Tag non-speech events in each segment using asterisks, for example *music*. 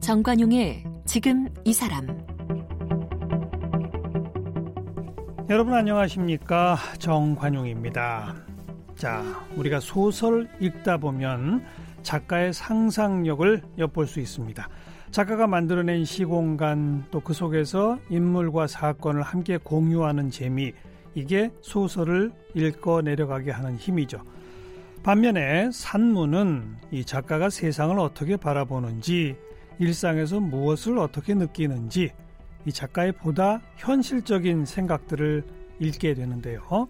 정관용의 지금 이 사람 여러분 안녕하십니까 정관용입니다. 자, 우리가 소설 읽다 보면 작가의 상상력을 엿볼 수 있습니다. 작가가 만들어낸 시공간 또 그 속에서 인물과 사건을 함께 공유하는 재미 이게 소설을 읽어 내려가게 하는 힘이죠. 반면에 산문은 이 작가가 세상을 어떻게 바라보는지 일상에서 무엇을 어떻게 느끼는지 이 작가의 보다 현실적인 생각들을 읽게 되는데요.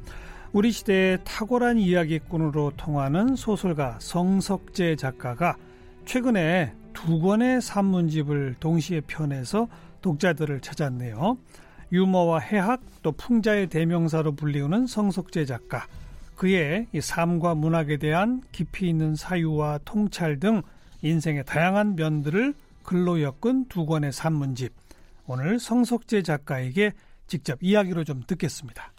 우리 시대의 탁월한 이야기꾼으로 통하는 소설가 성석재 작가가 최근에 두 권의 산문집을 동시에 펴내서 독자들을 찾았네요. 유머와 해학 또 풍자의 대명사로 불리우는 성석재 작가. 그의 삶과 문학에 대한 깊이 있는 사유와 통찰 등 인생의 다양한 면들을 글로 엮은 두 권의 산문집. 오늘 성석재 작가에게 직접 이야기로 좀 듣겠습니다.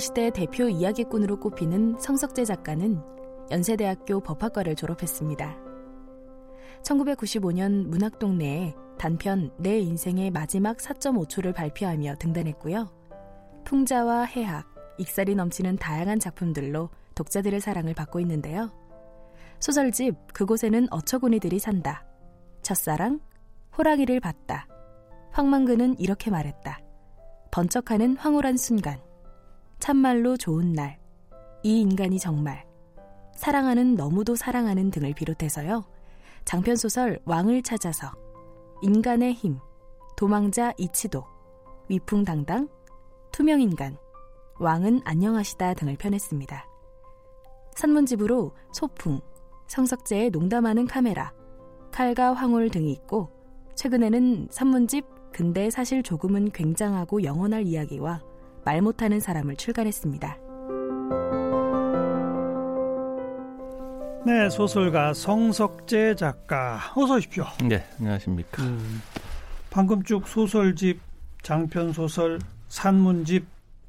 시대 대표 이야기꾼으로 꼽히는 성석재 작가는 연세대학교 법학과를 졸업했습니다. 1995년 문학동네에 단편 내 인생의 마지막 4.5초를 발표하며 등단했고요. 풍자와 해학, 익살이 넘치는 다양한 작품들로 독자들의 사랑을 받고 있는데요. 소설집 그곳에는 어처구니들이 산다. 첫사랑, 호랑이를 봤다. 황망근은 이렇게 말했다. 번쩍하는 황홀한 순간. 참말로 좋은 날. 이 인간이 정말. 사랑하는 너무도 사랑하는 등을 비롯해서요. 장편소설 왕을 찾아서, 인간의 힘, 도망자 이치도, 위풍당당, 투명인간, 왕은 안녕하시다 등을 펴냈습니다. 산문집으로 소풍, 성석재의 농담하는 카메라, 칼과 황홀 등이 있고 최근에는 산문집 근대 사실 조금은 굉장하고 영원할 이야기와 말 못하는 사람을 출간했습니다. 네, 소설가 성석재 작가 어서 오십시오. 네, 안녕하십니까. 음, 방금 쭉 소설집, 장편 소설, 산문집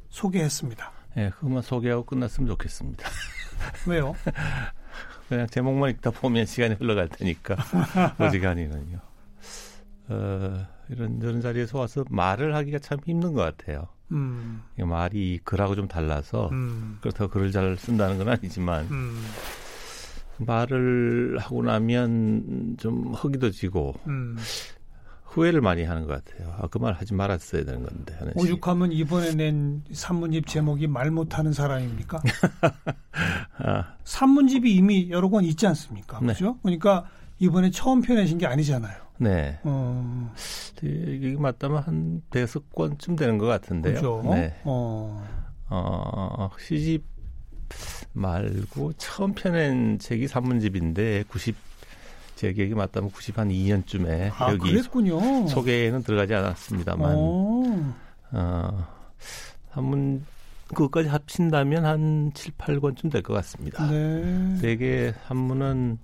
소개했습니다. 네, 그것만 소개하고 끝났으면 좋겠습니다. *laughs* 왜요? *laughs* 그냥 제목만 읽다 보면 시간이 흘러갈 테니까 *laughs* 어지간히는요. 어, 이런 이런 자리에서 와서 말을 하기가 참 힘든 것 같아요. 음. 말이 글하고 좀 달라서 음. 그렇다고 글을 잘 쓴다는 건 아니지만 음. 말을 하고 나면 좀 허기도 지고 후회를 많이 하는 것 같아요. 아, 그 말 하지 말았어야 되는 건데. 오죽하면 이번에 낸 산문집 제목이 말 못하는 사람입니까? *laughs* 아. 산문집이 이미 여러 권 있지 않습니까? 네. 그렇죠? 그러니까 이번에 처음 펴내신 게 아니잖아요. 네. 어. 이게 맞다면 한 대여섯 권쯤 되는 것 같은데요. 그렇죠. 네. 어. 어, 시집 말고 처음 펴낸 책이 산문집인데 90, 제 기억이 맞다면 90 한 2년쯤에 아, 여기 그랬군요. 소개에는 들어가지 않았습니다만, 오. 어, 산문, 그것까지 합친다면 한 7, 8권쯤 될 것 같습니다. 네. 대개 산문은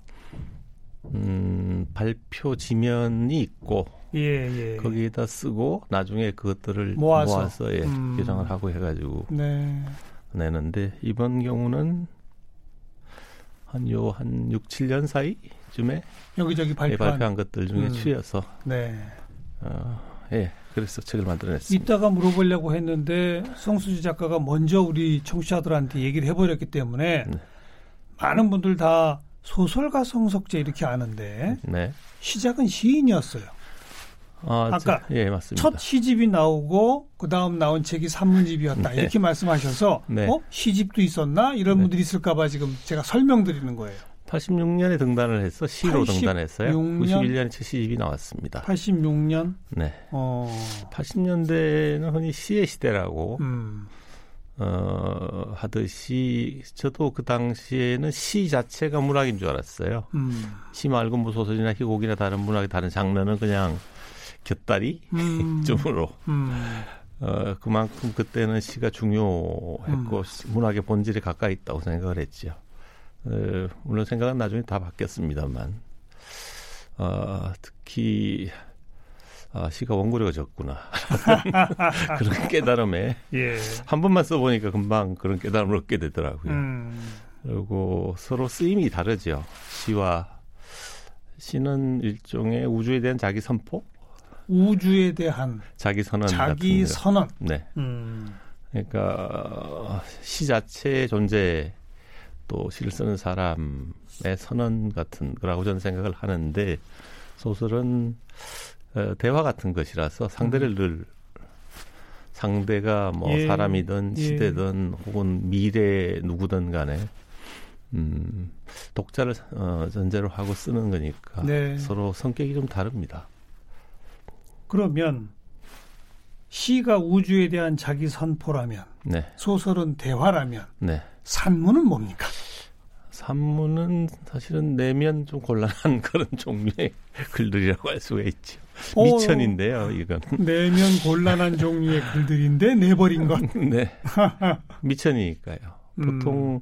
음, 발표 지면이 있고 예, 예. 거기에다 쓰고 나중에 그것들을 모아서, 모아서 예, 음. 개정을 하고 해가지고 네. 내는데 이번 경우는 한 요한 한 6, 7년 사이쯤에 여기저기 발표한, 발표한 것들 중에 음. 추려서 네. 어, 예. 그래서 책을 만들어냈습니다. 이따가 물어보려고 했는데 성수지 작가가 먼저 우리 청취자들한테 얘기를 해버렸기 때문에 네. 많은 분들 다 소설가 성석재 이렇게 아는데 네. 시작은 시인이었어요. 아, 까 예, 맞습니다. 첫 시집이 나오고 그 다음 나온 책이 산문집이었다 네. 이렇게 말씀하셔서 네. 어 시집도 있었나 이런 네. 분들이 있을까봐 지금 제가 설명드리는 거예요. 86년에 등단을 해서 시로 86년? 등단했어요. 91년에 첫 시집이 나왔습니다. 86년? 네. 어. 80년대는 흔히 시의 시대라고 음. 어, 하듯이 저도 그 당시에는 시 자체가 문학인 줄 알았어요. 음. 시 말고 뭐 소설이나 희곡이나 다른 문학의 다른 장르는 그냥 곁다리 음. *laughs* 쪽으로 음. 어, 그만큼 그때는 시가 중요했고 음. 문학의 본질에 가까이 있다고 생각을 했죠. 어, 물론 생각은 나중에 다 바뀌었습니다만 어, 특히 아, 시가 원고료가 적구나. *laughs* 그런 깨달음에 예. 한 번만 써보니까 금방 그런 깨달음을 얻게 되더라고요. 음. 그리고 서로 쓰임이 다르죠. 시와 시는 일종의 우주에 대한 자기 선포? 우주에 대한 자기 선언 자기 선언. 네. 음. 그러니까 시 자체의 존재 또 시를 쓰는 사람의 선언 같은 거라고 저는 생각을 하는데 소설은 어, 대화 같은 것이라서 상대를 음. 늘 상대가 뭐 예. 사람이든 예. 시대든 예. 혹은 미래 누구든 간에 음, 독자를 어, 전제로 하고 쓰는 거니까 네. 서로 성격이 좀 다릅니다. 그러면 시가 우주에 대한 자기 선포라면 네. 소설은 대화라면 네. 산문은 뭡니까? 산문은 사실은 내면 좀 곤란한 *laughs* 그런 종류의 글들이라고 할 수가 있죠. 어, 미천인데요, 이건. 내면 곤란한 종류의 글들인데 내버린 것. *laughs* 네. 미천이니까요. 음. 보통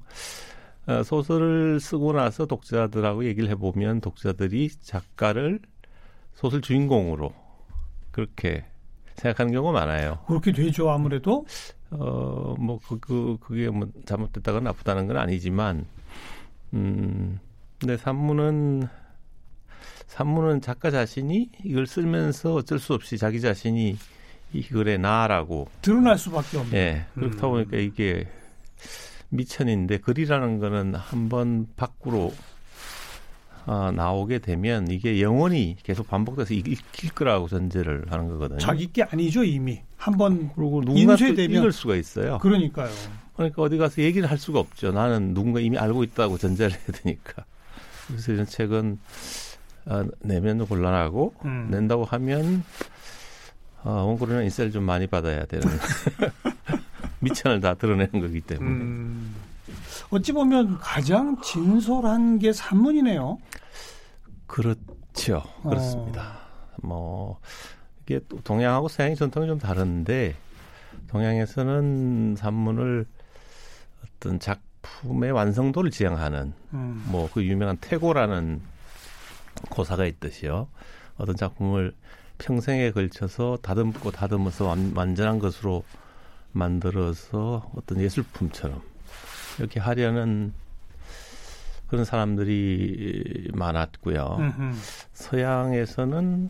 음. 소설을 쓰고 나서 독자들하고 얘기를 해보면 독자들이 작가를 소설 주인공으로 그렇게 생각하는 경우가 많아요. 그렇게 되죠, 아무래도. 어, 뭐, 그, 그, 그게 뭐 잘못됐다거나 나쁘다는 건 아니지만, 음, 근데 산문은, 산문은 작가 자신이 이걸 쓰면서 어쩔 수 없이 자기 자신이 이 글의 나라고. 드러날 수밖에 없는. 예. 그렇다 음. 보니까 이게 미천인데 글이라는 거는 한번 밖으로 어, 나오게 되면 이게 영원히 계속 반복돼서 읽힐 거라고 전제를 하는 거거든요. 자기 게 아니죠 이미 한번 그리고 누군가 인쇄되면 읽을 수가 있어요. 그러니까요. 그러니까 어디 가서 얘기를 할 수가 없죠. 나는 누군가 이미 알고 있다고 전제를 해야 되니까. 그래서 이런 책은 어, 내면도 곤란하고 음. 낸다고 하면 어, 원고료는 인쇄를 좀 많이 받아야 되는 *laughs* 미천을 다 드러내는 거기 때문에. 음. 어찌 보면 가장 진솔한 게 산문이네요. 그렇죠. 그렇습니다. 어. 뭐 이게 또 동양하고 서양의 전통이 좀 다른데 동양에서는 산문을 어떤 작품의 완성도를 지향하는 음. 뭐그 유명한 태고라는 고사가 있듯이요. 어떤 작품을 평생에 걸쳐서 다듬고 다듬어서 완, 완전한 것으로 만들어서 어떤 예술품처럼 이렇게 하려는 그런 사람들이 많았고요. 음흠. 서양에서는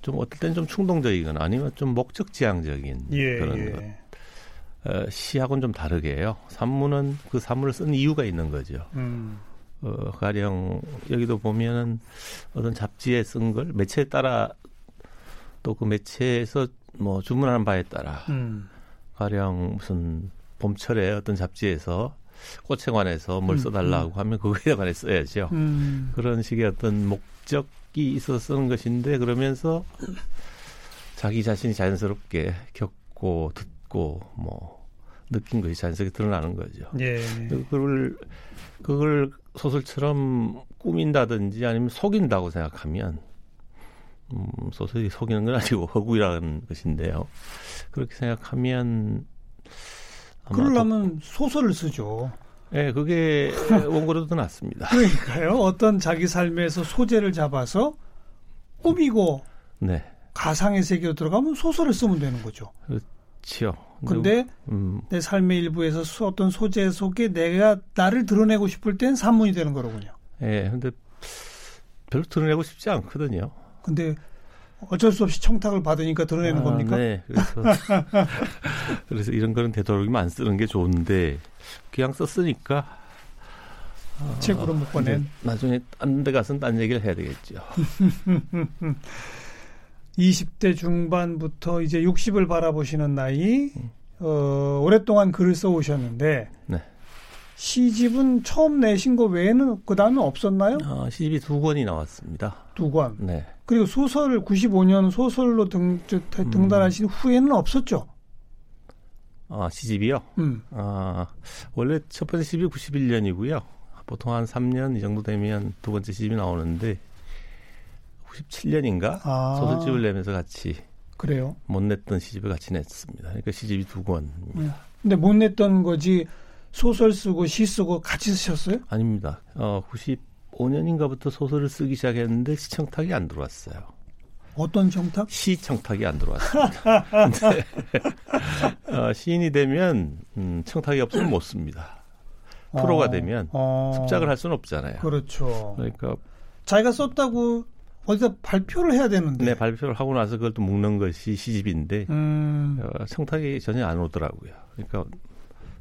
좀 어떨 땐 좀 충동적이거나 아니면 좀 목적지향적인 예, 그런 예. 것. 어, 시하고는 좀 다르게 해요. 산문은 그 산문을 쓴 이유가 있는 거죠. 음. 어, 가령 여기도 보면은 어떤 잡지에 쓴 걸 매체에 따라 또 그 매체에서 뭐 주문하는 바에 따라 음. 가령 무슨 봄철에 어떤 잡지에서 꽃에 관해서 뭘 음, 써달라고 음. 하면 그거에 관해 써야죠. 음. 그런 식의 어떤 목적이 있어서 쓰는 것인데 그러면서 자기 자신이 자연스럽게 겪고 듣고 뭐 느낀 것이 자연스럽게 드러나는 거죠. 예. 그걸 그걸 소설처럼 꾸민다든지 아니면 속인다고 생각하면 음, 소설이 속이는 건 아니고 *laughs* 허구이라는 것인데요. 그렇게 생각하면 그러려면 소설을 쓰죠. 네, 그게 *laughs* 원고로도 더 낫습니다. 그러니까요. 어떤 자기 삶에서 소재를 잡아서 꾸미고 네. 가상의 세계로 들어가면 소설을 쓰면 되는 거죠. 그렇죠. 근데 음. 내 삶의 일부에서 어떤 소재 속에 내가 나를 드러내고 싶을 땐 산문이 되는 거로군요. 예, 네, 근데 별로 드러내고 싶지 않거든요. 근데 어쩔 수 없이 청탁을 받으니까 드러내는 아, 겁니까? 네. 그래서 *laughs* 그래서 이런 거는 되도록이면 안 쓰는 게 좋은데 그냥 썼으니까 책으로 못 보낸. 나중에 딴 데 가서는 딴 얘기를 해야 되겠죠. *laughs* 20대 중반부터 이제 60을 바라보시는 나이, 어, 오랫동안 글을 써 오셨는데, 네. 시집은 처음 내신 거 외에는 그 다음에 없었나요? 어, 시집이 두 권이 나왔습니다. 두 권. 네. 그리고 소설을 95년 소설로 등, 등단하신 음. 후에는 없었죠. 아, 시집이요? 음. 아, 원래 첫 번째 시집이 91년이고요. 보통 한 3년 이 정도 되면 두 번째 시집이 나오는데 97년인가 아. 소설집을 내면서 같이 그래요? 못 냈던 시집을 같이 냈습니다. 그러니까 시집이 두 권입니다. 음. 근데 못 냈던 거지 소설 쓰고 시 쓰고 같이 쓰셨어요? 아닙니다. 어, 95년인가부터 소설을 쓰기 시작했는데 시청탁이 안 들어왔어요. 어떤 청탁? 시 청탁이 안 들어왔습니다. 근데, *laughs* 어, 시인이 되면 음, 청탁이 없으면 못 씁니다. 프로가 어, 되면 어, 습작을 할 수는 없잖아요. 그렇죠. 그러니까 자기가 썼다고 어디다 발표를 해야 되는데. 네, 발표를 하고 나서 그걸 또 묶는 것이 시집인데 음. 어, 청탁이 전혀 안 오더라고요. 그러니까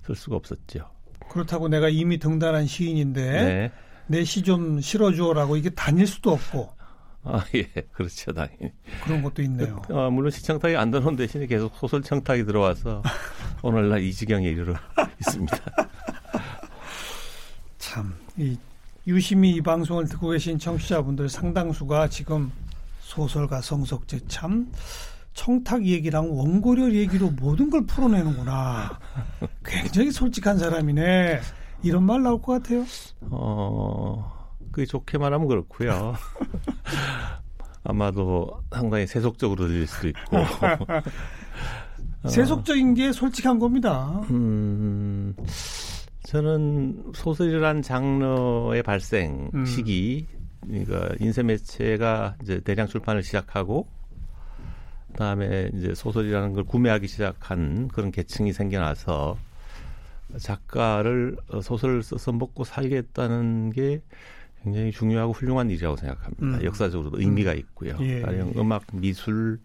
쓸 수가 없었죠. 그렇다고 내가 이미 등단한 시인인데 네. 내시 좀 실어주어라고 이게 다닐 수도 없고. 아, 예, 그렇죠, 당연히. 그런 것도 있네요. 어, 물론 시청탁이 안 들어온 대신에 계속 소설 청탁이 들어와서 *laughs* 오늘날 이 지경에 이르러 있습니다. 참, 이 유심히 이 방송을 듣고 계신 청취자분들 상당수가 지금 소설가 성석재 참 청탁 얘기랑 원고료 얘기로 모든 걸 풀어내는구나. 굉장히 솔직한 사람이네. 이런 말 나올 것 같아요. 어, 그게 좋게 말하면 그렇고요. 아마도 상당히 세속적으로 들릴 수도 있고. *laughs* 세속적인 게 솔직한 겁니다. 음, 저는 소설이란 장르의 발생 음. 시기, 그러니까 인쇄 매체가 이제 대량 출판을 시작하고, 그다음에 이제 소설이라는 걸 구매하기 시작한 그런 계층이 생겨나서 작가를 어, 소설을 써서 먹고 살겠다는 게 굉장히 중요하고 훌륭한 일이라고 생각합니다. 음. 역사적으로도 의미가 음. 있고요. 예. 음악, 미술,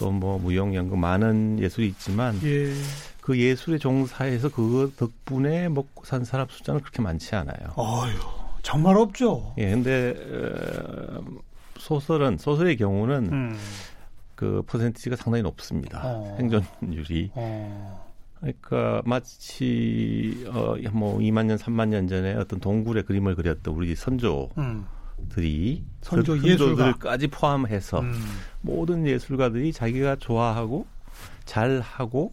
또 뭐 무용, 연극 많은 예술이 있지만 예. 그 예술의 종사에서 그 덕분에 먹고 산 사람 숫자는 그렇게 많지 않아요. 아유, 정말 없죠. 예, 근데 어, 소설은 소설의 경우는 음. 그 퍼센티지가 상당히 높습니다. 어. 생존율이. 어. 그러니까 마치 어뭐 2만 년, 3만 년 전에 어떤 동굴의 그림을 그렸던 우리 선조 들이 음. 선조 그 예술가까지 포함해서 음. 모든 예술가들이 자기가 좋아하고 잘하고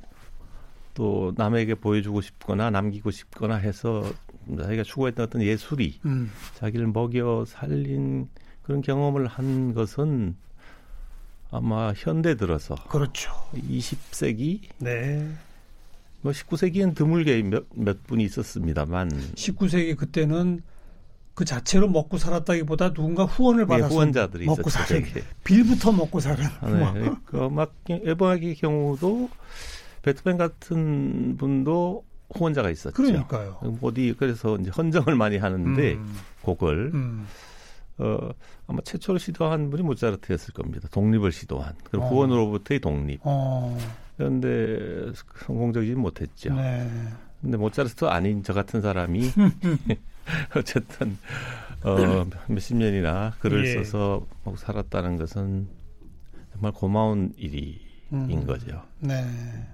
또 남에게 보여주고 싶거나 남기고 싶거나 해서 자기가 추구했던 어떤 예술이 음. 자기를 먹여 살린 그런 경험을 한 것은 아마 현대 들어서 그렇죠. 20세기 네. 뭐 19세기엔 드물게 몇, 몇 분이 있었습니다만 19세기 그때는 그 자체로 먹고 살았다기보다 누군가 후원을 네, 받아서 후원자들이 먹고 사는 빌부터 먹고 사는 아, 네. 그막 에버의 경우도 베토벤 같은 분도 후원자가 있었죠. 그러니까요. 어디 그래서 이제 헌정을 많이 하는데 음. 곡을 음. 어, 아마 최초로 시도한 분이 모차르트였을 겁니다. 독립을 시도한. 그리고 어. 후원으로부터의 독립. 어. 그런데 성공적이지 못했죠. 네. 근데 모차르트 아닌 저 같은 사람이 *laughs* *laughs* 어쨌든 어, 몇십 년이나 글을 예. 써서 막 살았다는 것은 정말 고마운 일이 음. 인 거죠. 네.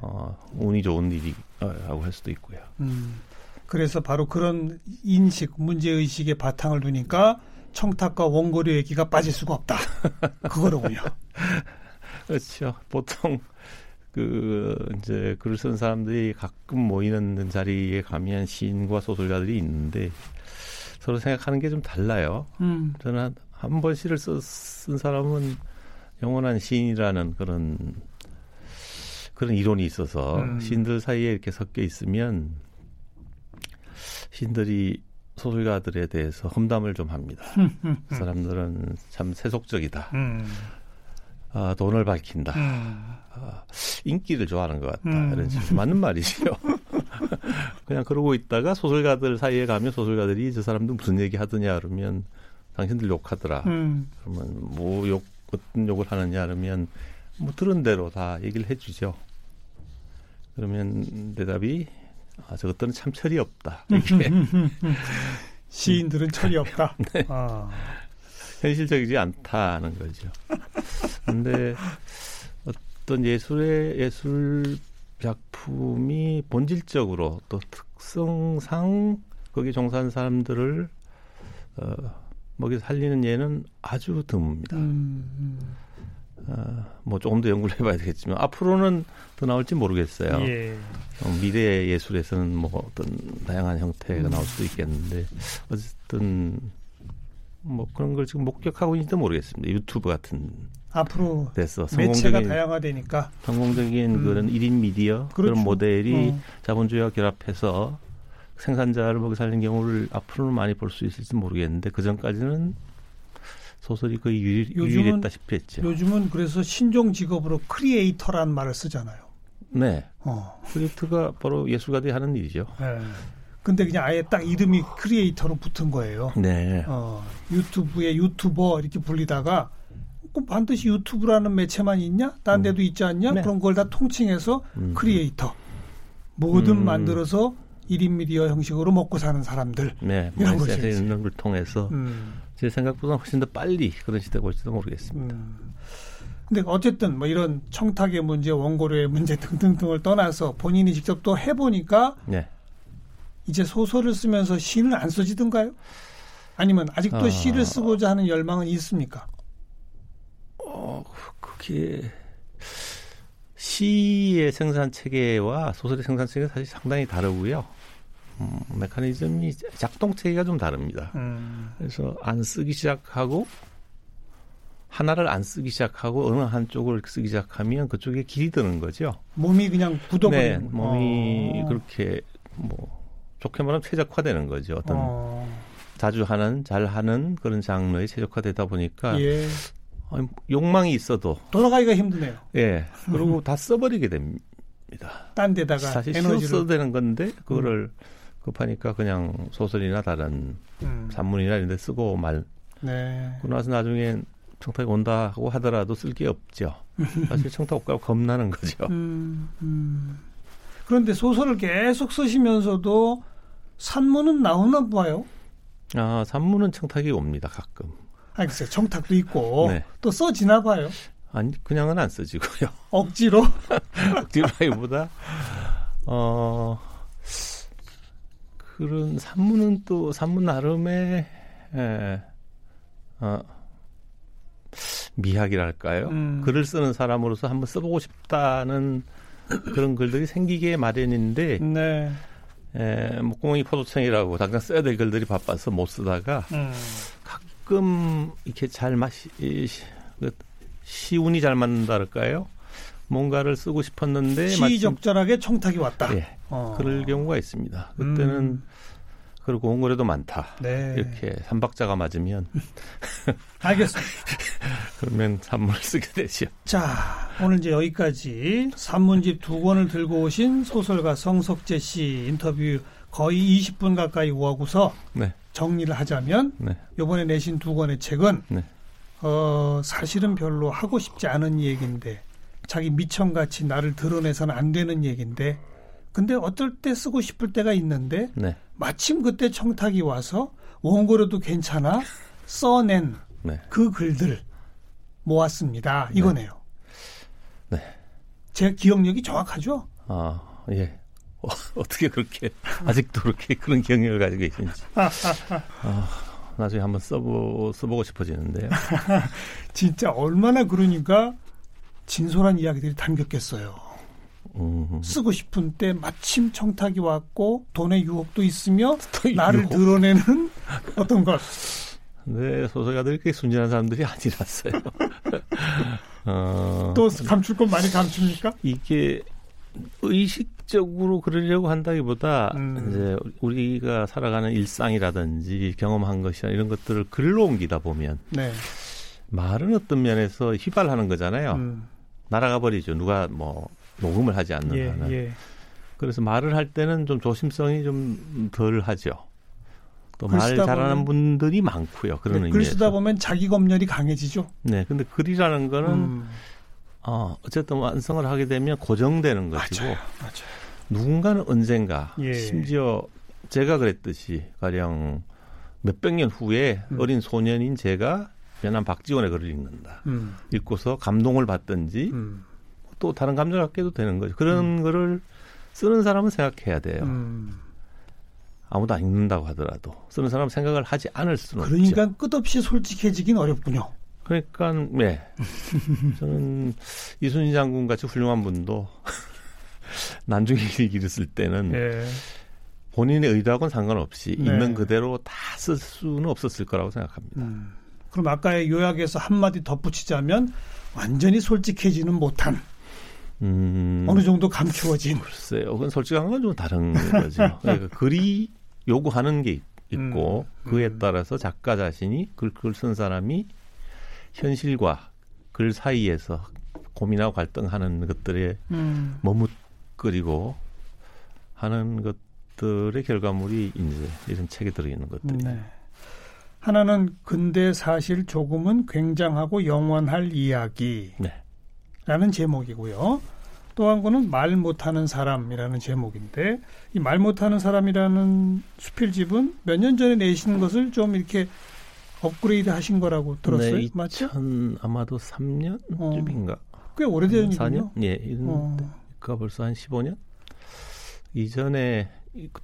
어, 운이 좋은 일이라고 할 수도 있고요. 음. 그래서 바로 그런 인식, 문제 의식의 바탕을 두니까 청탁과 원고료 얘기가 빠질 수가 없다. *laughs* 그거로군요. 그렇죠. 보통 그 이제 글을 쓴 사람들이 가끔 모이는 자리에 가면 시인과 소설가들이 있는데 서로 생각하는 게 좀 달라요. 음. 저는 한 번 시를 써, 쓴 사람은 영원한 시인이라는 그런 그런 이론이 있어서 음. 시인들 사이에 이렇게 섞여 있으면 시인들이 소설가들에 대해서 험담을 좀 합니다. 그 *laughs* 사람들은 참 세속적이다. 음. 아, 돈을 밝힌다. 음. 아, 인기를 좋아하는 것 같다. 음. 이런 식으로 맞는 말이지요. *laughs* 그냥 그러고 있다가 소설가들 사이에 가면 소설가들이 저 사람들 무슨 얘기 하더냐 그러면 당신들 욕하더라. 음. 그러면 뭐 욕, 어떤 욕을 하느냐 그러면 뭐 들은 대로 다 얘기를 해주죠. 그러면 대답이 아, 저것들은 참 철이 없다. 이렇게. *laughs* 시인들은 철이 없다. *laughs* 네. 아. 현실적이지 않다는 거죠. 근데 어떤 예술의 예술 작품이 본질적으로 또 특성상 거기 종사하는 사람들을 어, 먹여 살리는 예는 아주 드뭅니다. 음, 음. 어, 뭐 조금 더 연구를 해봐야 되겠지만 앞으로는 더 나올지 모르겠어요. 예. 어, 미래 예술에서는 뭐 어떤 다양한 형태가 음. 나올 수도 있겠는데 어쨌든 뭐 그런 걸 지금 목격하고 있는지도 모르겠습니다. 유튜브 같은 앞으로 돼서 매체가 다양화되니까 성공적인 음. 그런 1인 미디어 그렇죠. 그런 모델이 어. 자본주의와 결합해서 생산자를 먹여 살리는 경우를 앞으로는 많이 볼 수 있을지 모르겠는데 그 전까지는 소설이 거의 유일, 요즘은, 유일했다시피 했죠. 요즘은 그래서 신종 직업으로 creator란 말을 쓰잖아요. 네. 어. creator가 바로 예술가들이 하는 일이죠. 네. 근데 그냥 아예 딱 이름이 creator로 붙은 거예요. 네. 어, 유튜브에 유튜버 이렇게 불리다가 꼭 반드시 유튜브라는 매체만 있냐? 딴 음. 데도 있지 않냐? 네. 그런 걸 다 통칭해서 음. 크리에이터. 뭐든 음. 만들어서 1인 미디어 형식으로 먹고 사는 사람들. 네. 이런 거죠. 있는 걸 통해서 음. 제 생각보다 훨씬 더 빨리 그런 시대가 올지도 모르겠습니다. 음. 근데 어쨌든 뭐 이런 청탁의 문제, 원고료의 문제 *laughs* 등등등을 떠나서 본인이 직접 또 해보니까 네. 이제 소설을 쓰면서 시는 안 써지던가요? 아니면 아직도 어... 시를 쓰고자 하는 열망은 있습니까? 어, 그게 시의 생산 체계와 소설의 생산 체계가 사실 상당히 다르고요. 음, 메커니즘이 작동 체계가 좀 다릅니다. 음. 그래서 안 쓰기 시작하고 하나를 안 쓰기 시작하고 어느 한쪽을 쓰기 시작하면 그쪽에 길이 드는 거죠. 몸이 그냥 굳어버리는. 네, 몸이 어. 그렇게 뭐 좋게 말하면 최적화되는 거죠. 어떤 어. 자주 하는 잘 하는 그런 장르에 최적화되다 보니까 예. 욕망이 있어도 돌아가기가 힘드네요. 예. 그리고 다 써버리게 됩니다. 딴 데다가 사실 에너지를 써도 되는 건데 그거를 음. 급하니까 그냥 소설이나 다른 음. 산문이나 이런 데 쓰고 말. 네. 그러고 나서 나중에 청탁이 온다 고 하더라도 쓸 게 없죠. 사실 청탁 올까 겁나는 거죠. 음, 음. 그런데 소설을 계속 쓰시면서도 산문은 나오나 봐요. 아, 산문은 청탁이 옵니다, 가끔. 아, 글쎄요. 청탁도 있고 네. 또 써지나 봐요. 아니, 그냥은 안 써지고요. *laughs* 억지로? 억지로라기보다 어 그런 산문은 또 산문 나름의 예, 어, 미학이랄까요? 음. 글을 쓰는 사람으로서 한번 써보고 싶다는 그런 글들이 생기게 마련인데 네. 에, 목공이 포도청이라고 당장 써야 될 글들이 바빠서 못 쓰다가 음. 가끔 이렇게 잘 마시 그 시운이 잘 맞는다랄까요? 뭔가를 쓰고 싶었는데 시적절하게 청탁이 왔다. 예, 어. 그럴 경우가 있습니다. 그때는 음. 그리고 옹골에도 많다. 네. 이렇게 삼박자가 맞으면 *laughs* 알겠습니다. 그러면 산문을 쓰게 되죠. 자, 오늘 이제 여기까지 산문집 두 권을 들고 오신 소설가 성석재 씨 인터뷰 거의 20분 가까이 오하고서 네. 정리를 하자면 네. 이번에 내신 두 권의 책은 네. 어, 사실은 별로 하고 싶지 않은 얘기인데 자기 미천같이 나를 드러내서는 안 되는 얘기인데 근데 어떨 때 쓰고 싶을 때가 있는데 네. 마침 그때 청탁이 와서 원고료도 괜찮아 써낸 네. 그 글들 모았습니다. 네. 이거네요. 네. 제 기억력이 정확하죠? 아, 예. 어, 떻게 그렇게 아직도 그렇게 그런 기억력을 가지고 계신지. 아, 나중에 한번 써보, 써보고 싶어지는데요. *laughs* 진짜 얼마나 그러니까 진솔한 이야기들이 담겼겠어요. 쓰고 싶은 때 마침 청탁이 왔고 돈의 유혹도 있으며 나를. 드러내는 어떤 것. 네, 소설가들이 그렇게 순진한 사람들이 아니랐어요. *laughs* 어, 또 감출 건 많이 감춥니까? 이게 의식 적으로 그러려고 한다기보다 음. 이제 우리가 살아가는 일상이라든지 경험한 것이나 이런 것들을 글로 옮기다 보면 네. 말은 어떤 면에서 휘발하는 거잖아요. 음. 날아가 버리죠. 누가 뭐 녹음을 하지 않는 예, 한은. 예. 그래서 말을 할 때는 좀 조심성이 좀 덜 하죠. 또 말 잘하는 분들이 많고요. 그런 네, 의미에서. 글 쓰다 보면 자기 검열이 강해지죠. 네, 근데 글이라는 거는 음. 어, 어쨌든 완성을 하게 되면 고정되는 것이고 맞아요, 맞아요. 누군가는 언젠가 예. 심지어 제가 그랬듯이 가령 몇백 년 후에 음. 어린 소년인 제가 변한 박지원의 글을 읽는다. 음. 읽고서 감동을 받든지 음. 또 다른 감정을 갖게 도 되는 거죠. 그런 음. 거를 쓰는 사람은 생각해야 돼요. 음. 아무도 안 읽는다고 하더라도 쓰는 사람은 생각을 하지 않을 수는 그러니까 없죠. 그러니까 끝없이 솔직해지긴 어렵군요. 그러니까 네. 저는 이순신 장군 같이 훌륭한 분도 난중에 일기를 쓸 때는 네. 본인의 의도하고는 상관없이 네. 있는 그대로 다 쓸 수는 없었을 거라고 생각합니다. 음. 그럼 아까의 요약에서 한마디 덧붙이자면 완전히 솔직해지는 못한 음, 어느 정도 감추어진. 글쎄요. 그건 솔직한 건 좀 다른 거죠. *laughs* 그러니까 글이 요구하는 게 있고 음, 그에 음. 따라서 작가 자신이 글, 글 쓴 사람이 현실과 글 사이에서 고민하고 갈등하는 것들에 음. 머뭇 거리고 하는 것들의 결과물이 이제 이런 책에 들어있는 것들. 네. 하나는 근대 사실 조금은 굉장하고 영원할 이야기. 네. 라는 제목이고요. 또한 권은 말 못하는 사람이라는 제목인데 이 말 못하는 사람이라는 수필집은 몇 년 전에 내신 것을 좀 이렇게 업그레이드 하신 거라고 들었어요. 네, 맞죠? 아마도 3년쯤인가. 어, 꽤 오래된 일이군요. 예, 어. 그 벌써 한 15년? 이전에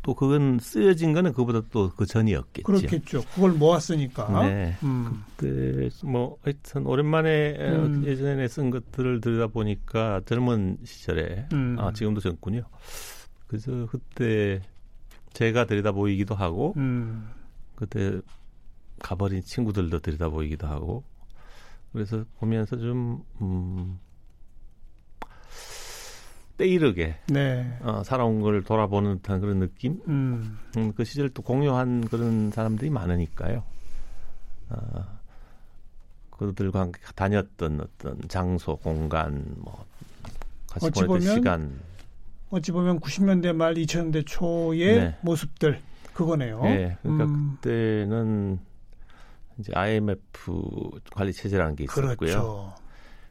또 그건 쓰여진 거는 그보다 또 그 전이었겠죠. 그렇겠죠. 그걸 모았으니까. 네. 음. 그때 뭐 하여튼 오랜만에 음. 예전에 쓴 것들을 들여다 보니까 젊은 시절에 음. 아 지금도 젊군요. 그래서 그때 제가 들여다 보이기도 하고 음. 그때 가버린 친구들도 들여다 보이기도 하고 그래서 보면서 좀 음, 때이르게 네. 어, 살아온 걸 돌아보는 듯한 그런 느낌. 음. 음, 그 시절 또 공유한 그런 사람들이 많으니까요. 어, 그들과 함께 다녔던 어떤 장소, 공간, 뭐 같이 보냈던 보면, 시간. 어찌 보면 90년대 말 2000년대 초의 네. 모습들 그거네요. 네, 그러니까 음. 그때는 이제 IMF 관리 체제라는 게 있었고요. 그렇죠.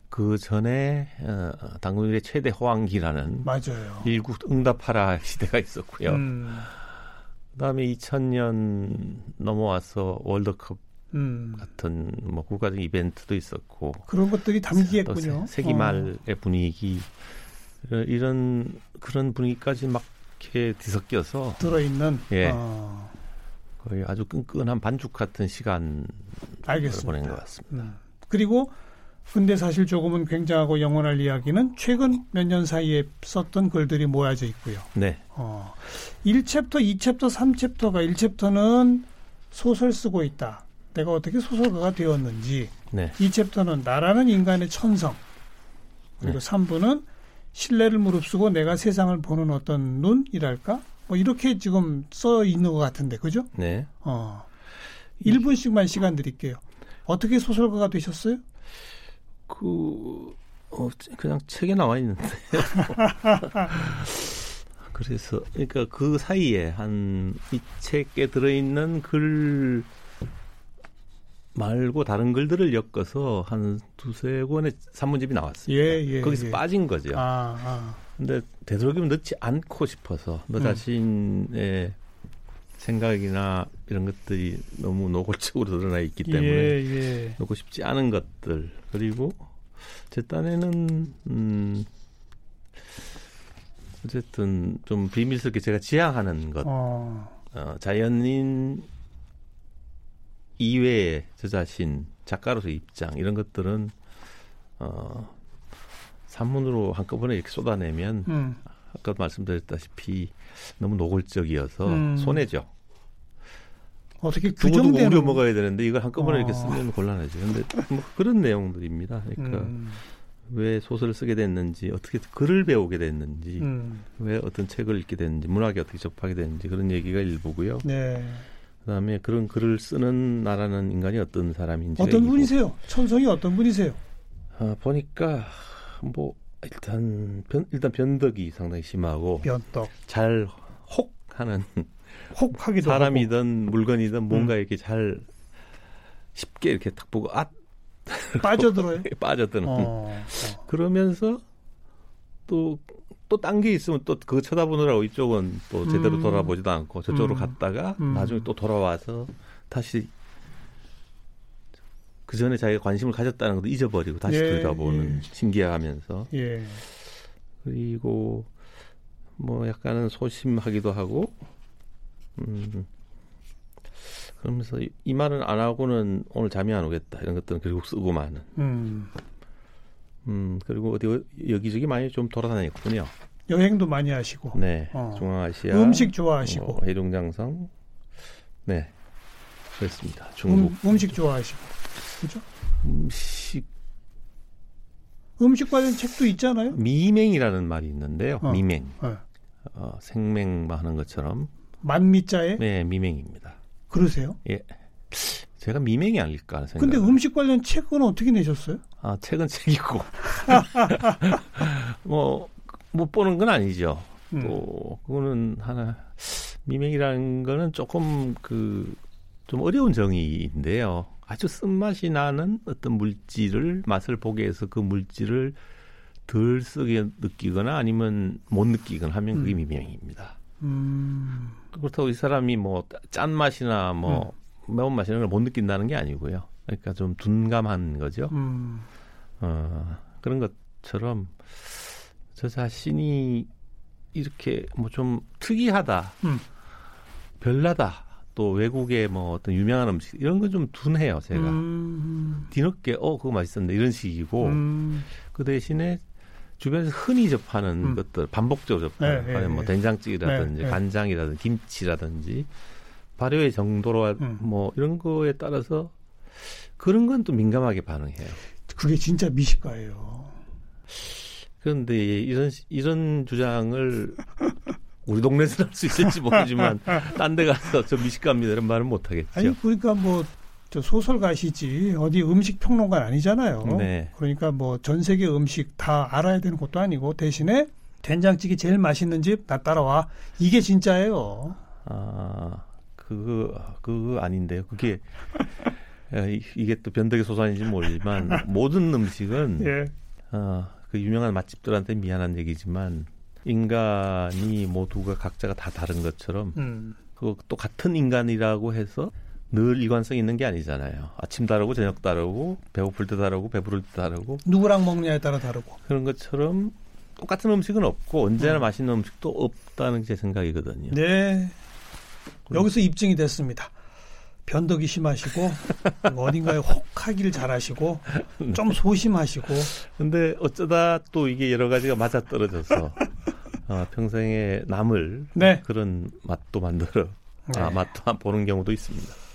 그 전에 어, 당군일의 최대 호황기라는 맞아요. 일국 응답하라 시대가 있었고요. 음. 그다음에 2000년 넘어와서 월드컵 음. 같은 뭐 국가적 이벤트도 있었고 그런 것들이 담기겠군요. 세기 말의 어. 분위기 이런 그런 분위기까지 막 이렇게 뒤섞여서 들어있는 예. 어. 거의 아주 끈끈한 반죽 같은 시간 알겠습니다. 보낸 것 같습니다. 음. 그리고 근데 사실 조금은 굉장하고 영원할 이야기는 최근 몇 년 사이에 썼던 글들이 모아져 있고요. 네. 어, 1챕터, 2챕터, 3챕터가 1챕터는 소설 쓰고 있다. 내가 어떻게 소설가가 되었는지. 네. 2챕터는 나라는 인간의 천성. 그리고 네. 3부는 신뢰를 무릅쓰고 내가 세상을 보는 어떤 눈이랄까? 뭐 이렇게 지금 써 있는 것 같은데, 그죠? 네. 어. 1분씩만 시간 드릴게요. 어떻게 소설가가 되셨어요? 그 어, 그냥 책에 나와 있는데. *laughs* 그래서 그러니까 그 사이에 한 이 책에 들어 있는 글 말고 다른 글들을 엮어서 한 두세 권의 산문집이 나왔습니다. 예, 예, 거기서 예. 빠진 거죠. 아, 아. 근데 되도록이면 넣지 않고 싶어서 너 음. 자신의 생각이나 이런 것들이 너무 노골적으로 드러나 있기 때문에 예, 예. 넣고 싶지 않은 것들 그리고 제 딴에는 음 어쨌든 좀 비밀스럽게 제가 지향하는 것 어. 어, 자연인 이외의 저 자신 작가로서 입장 이런 것들은 어 산문으로 한꺼번에 이렇게 쏟아내면 음. 아까 말씀드렸다시피 너무 노골적이어서 음. 손해죠. 어떻게 그 우려 먹어야 되는데 이걸 한꺼번에 어. 이렇게 쓰면 곤란하죠. 근데 뭐 그런 내용들입니다. 그러니까 음. 왜 소설을 쓰게 됐는지, 어떻게 글을 배우게 됐는지, 음. 왜 어떤 책을 읽게 됐는지, 문학에 어떻게 접하게 됐는지 그런 얘기가 일부고요. 네. 그다음에 그런 글을 쓰는 나라는 인간이 어떤 사람인지 어떤 분이세요? 천성이 어떤 분이세요? 아, 보니까 뭐 일단 변, 일단 변덕이 상당히 심하고 변덕 잘 혹하는 혹하기도 사람이든 하고. 물건이든 뭔가 음. 이렇게 잘 쉽게 이렇게 딱 보고 아 *laughs* 빠져들어요. *laughs* 빠져드는. 어, 어. 그러면서 또 또 딴 게 있으면 또 그거 쳐다보느라고 이쪽은 또 제대로 음. 돌아보지도 않고 저쪽으로 음. 갔다가 음. 나중에 또 돌아와서 다시 그 전에 자기가 관심을 가졌다는 것도 잊어버리고 다시 예, 들여다보는 예. 신기해하면서 예. 그리고 뭐 약간은 소심하기도 하고 음 그러면서 이, 이, 말은 안 하고는 오늘 잠이 안 오겠다 이런 것들은 결국 쓰고 마는. 음. 음 그리고 어디 여기저기 많이 좀 돌아다녔군요. 여행도 많이 하시고. 네. 어. 중앙아시아. 음식 좋아하시고. 뭐, 해룡장성. 네. 그렇습니다. 중국. 음, 식 좋아하시고. 그죠? 음식 음식 관련 책도 있잖아요. 미맹이라는 말이 있는데요. 어. 미맹. 네. 어, 생맹 하는 것처럼. 만미자에? 네, 미맹입니다. 그러세요? 예. 제가 미맹이 아닐까 생각. 근데 음식 관련 책은 어떻게 내셨어요? 아, 책은 책이고. *laughs* 뭐, 못 보는 건 아니죠. 음. 또, 그거는 하나, 미맹이라는 거는 조금 그, 좀 어려운 정의인데요. 아주 쓴맛이 나는 어떤 물질을 맛을 보게 해서 그 물질을 덜 쓰게 느끼거나 아니면 못 느끼거나 하면 그게 음. 미명입니다. 음. 그렇다고 이 사람이 뭐 짠맛이나 뭐 음. 매운맛 이런 걸 못 느낀다는 게 아니고요. 그러니까 좀 둔감한 거죠. 음. 어, 그런 것처럼 저 자신이 이렇게 뭐 좀 특이하다, 음. 별나다, 또 외국의 뭐 어떤 유명한 음식 이런 건 좀 둔해요 제가 음. 뒤늦게 어 그거 맛있었네 이런 식이고 음. 그 대신에 주변에서 흔히 접하는 음. 것들 반복적으로 접하는 네, 네, 뭐 네. 된장찌개라든지 네, 간장이라든지 김치라든지 발효의 정도로 음. 뭐 이런 거에 따라서 그런 건 또 민감하게 반응해요. 그게 진짜 미식가예요. 그런데 이런 이런 주장을 *laughs* 우리 동네에서 할 수 있을지 모르지만 딴 데 가서 저 미식가입니다 이런 말은 못 하겠죠. 아니 그러니까 뭐 저 소설가시지 어디 음식 평론가 아니잖아요. 네. 그러니까 뭐 전 세계 음식 다 알아야 되는 것도 아니고 대신에 된장찌개 제일 맛있는 집 나 따라와 이게 진짜예요. 아 그거 그거 아닌데요. 그게 *laughs* 이게 또 변덕의 소산인지 모르지만 모든 음식은 예. 어, 그 유명한 맛집들한테 미안한 얘기지만 인간이 모두가 각자가 다 다른 것처럼 음. 그또 같은 인간이라고 해서 늘 일관성 있는 게 아니잖아요. 아침 다르고 저녁 다르고 배고플 때 다르고 배부를 때 다르고 누구랑 먹냐에 따라 다르고 그런 것처럼 똑같은 음식은 없고 언제나 음. 맛있는 음식도 없다는 게제 생각이거든요. 네. 여기서 입증이 됐습니다. 변덕이 심하시고 *laughs* 어딘가에 혹하기를 잘하시고 좀 소심하시고 근데 어쩌다 또 이게 여러 가지가 맞아 떨어져서 *laughs* 어, 평생에 남을 네. 그런 맛도 만들어 네. 아, 맛도 보는 경우도 있습니다.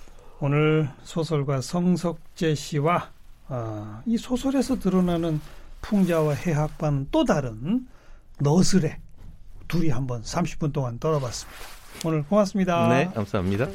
오늘 소설가 성석재 씨와 어, 이 소설에서 드러나는 풍자와 해학과는 또 다른 너스레 둘이 한번 30분 동안 떨어봤습니다. 오늘 고맙습니다. 네, 감사합니다.